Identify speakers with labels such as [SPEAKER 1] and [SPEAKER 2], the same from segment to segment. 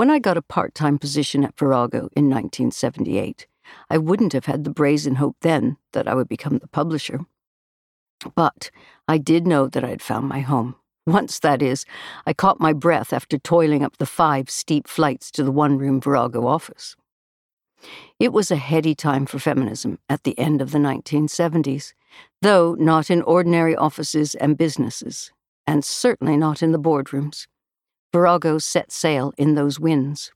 [SPEAKER 1] When I got a part time position at Virago in 1978, I wouldn't have had the brazen hope then that I would become the publisher. But I did know that I had found my home. Once, that is, I caught my breath after toiling up the five steep flights to the one room Virago office. It was a heady time for feminism at the end of the 1970s, though not in ordinary offices and businesses, and certainly not in the boardrooms. Virago set sail in those winds.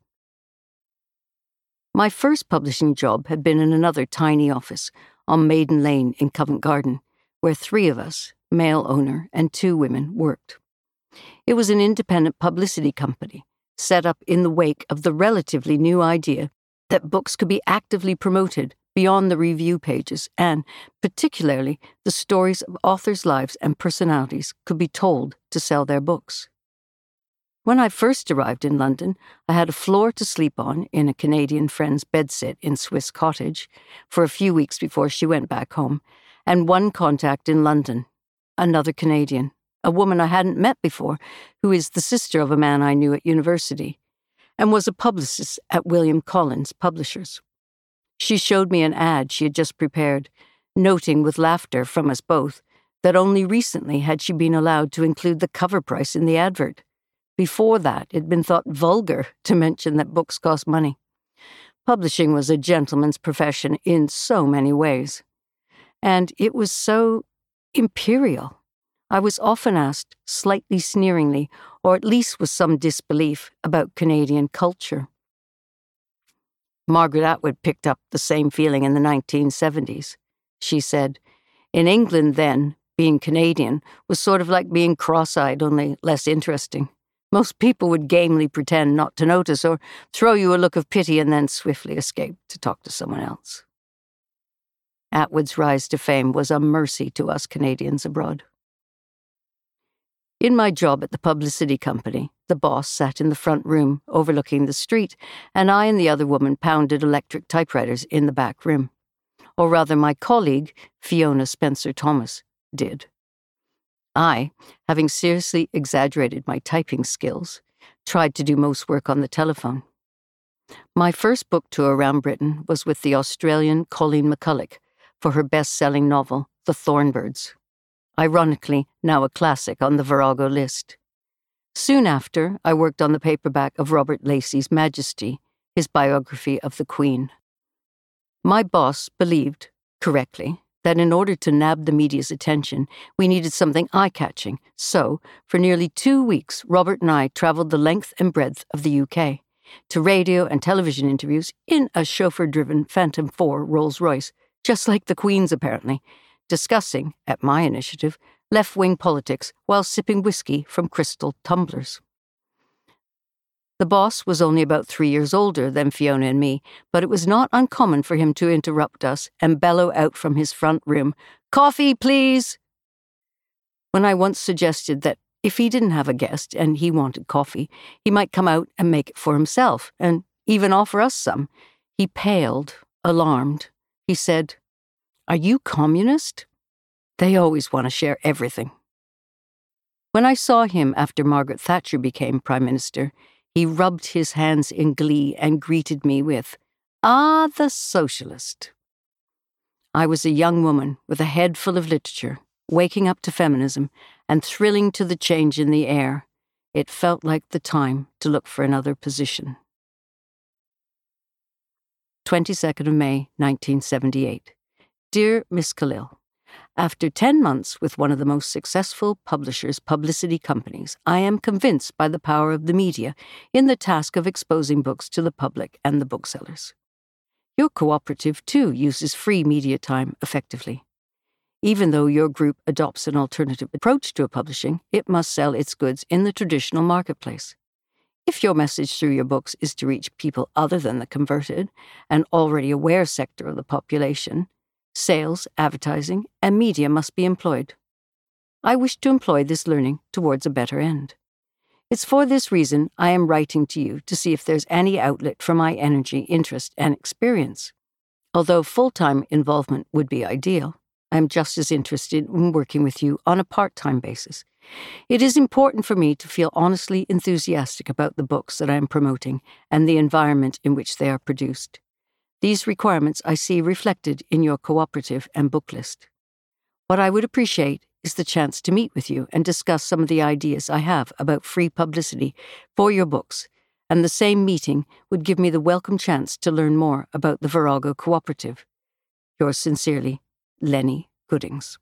[SPEAKER 1] My first publishing job had been in another tiny office on Maiden Lane in Covent Garden, where three of us, male owner and two women, worked. It was an independent publicity company set up in the wake of the relatively new idea that books could be actively promoted beyond the review pages, and, particularly, the stories of authors' lives and personalities could be told to sell their books. When I first arrived in London, I had a floor to sleep on in a Canadian friend's bedsit in Swiss Cottage for a few weeks before she went back home, and one contact in London, another Canadian, a woman I hadn't met before, who is the sister of a man I knew at university, and was a publicist at William Collins Publishers. She showed me an ad she had just prepared, noting with laughter from us both that only recently had she been allowed to include the cover price in the advert. Before that, it had been thought vulgar to mention that books cost money. Publishing was a gentleman's profession in so many ways. And it was so imperial. I was often asked, slightly sneeringly, or at least with some disbelief, about Canadian culture. Margaret Atwood picked up the same feeling in the 1970s. She said, In England then, being Canadian was sort of like being cross eyed, only less interesting. Most people would gamely pretend not to notice or throw you a look of pity and then swiftly escape to talk to someone else. Atwood's rise to fame was a mercy to us Canadians abroad. In my job at the publicity company, the boss sat in the front room overlooking the street, and I and the other woman pounded electric typewriters in the back room. Or rather, my colleague, Fiona Spencer Thomas, did. I, having seriously exaggerated my typing skills, tried to do most work on the telephone. My first book tour around Britain was with the Australian Colleen McCullough for her best selling novel, The Thorn Birds, ironically, now a classic on the Virago list. Soon after, I worked on the paperback of Robert Lacey's Majesty, his biography of the Queen. My boss believed, correctly, that in order to nab the media's attention, we needed something eye catching. So, for nearly two weeks, Robert and I traveled the length and breadth of the UK to radio and television interviews in a chauffeur driven Phantom 4 Rolls Royce, just like the Queen's apparently, discussing, at my initiative, left wing politics while sipping whiskey from crystal tumblers. The boss was only about three years older than Fiona and me, but it was not uncommon for him to interrupt us and bellow out from his front room, Coffee, please! When I once suggested that if he didn't have a guest and he wanted coffee, he might come out and make it for himself and even offer us some, he paled, alarmed. He said, Are you communist? They always want to share everything. When I saw him after Margaret Thatcher became Prime Minister, he rubbed his hands in glee and greeted me with, Ah, the socialist. I was a young woman with a head full of literature, waking up to feminism and thrilling to the change in the air. It felt like the time to look for another position. 22nd of May, 1978. Dear Miss Callil, after 10 months with one of the most successful publishers' publicity companies, I am convinced by the power of the media in the task of exposing books to the public and the booksellers. Your cooperative, too, uses free media time effectively. Even though your group adopts an alternative approach to publishing, it must sell its goods in the traditional marketplace. If your message through your books is to reach people other than the converted, an already aware sector of the population, sales, advertising, and media must be employed. I wish to employ this learning towards a better end. It's for this reason I am writing to you to see if there's any outlet for my energy, interest, and experience. Although full time involvement would be ideal, I am just as interested in working with you on a part time basis. It is important for me to feel honestly enthusiastic about the books that I am promoting and the environment in which they are produced. These requirements I see reflected in your cooperative and book list. What I would appreciate is the chance to meet with you and discuss some of the ideas I have about free publicity for your books, and the same meeting would give me the welcome chance to learn more about the Virago Cooperative. Yours sincerely, Lennie Goodings.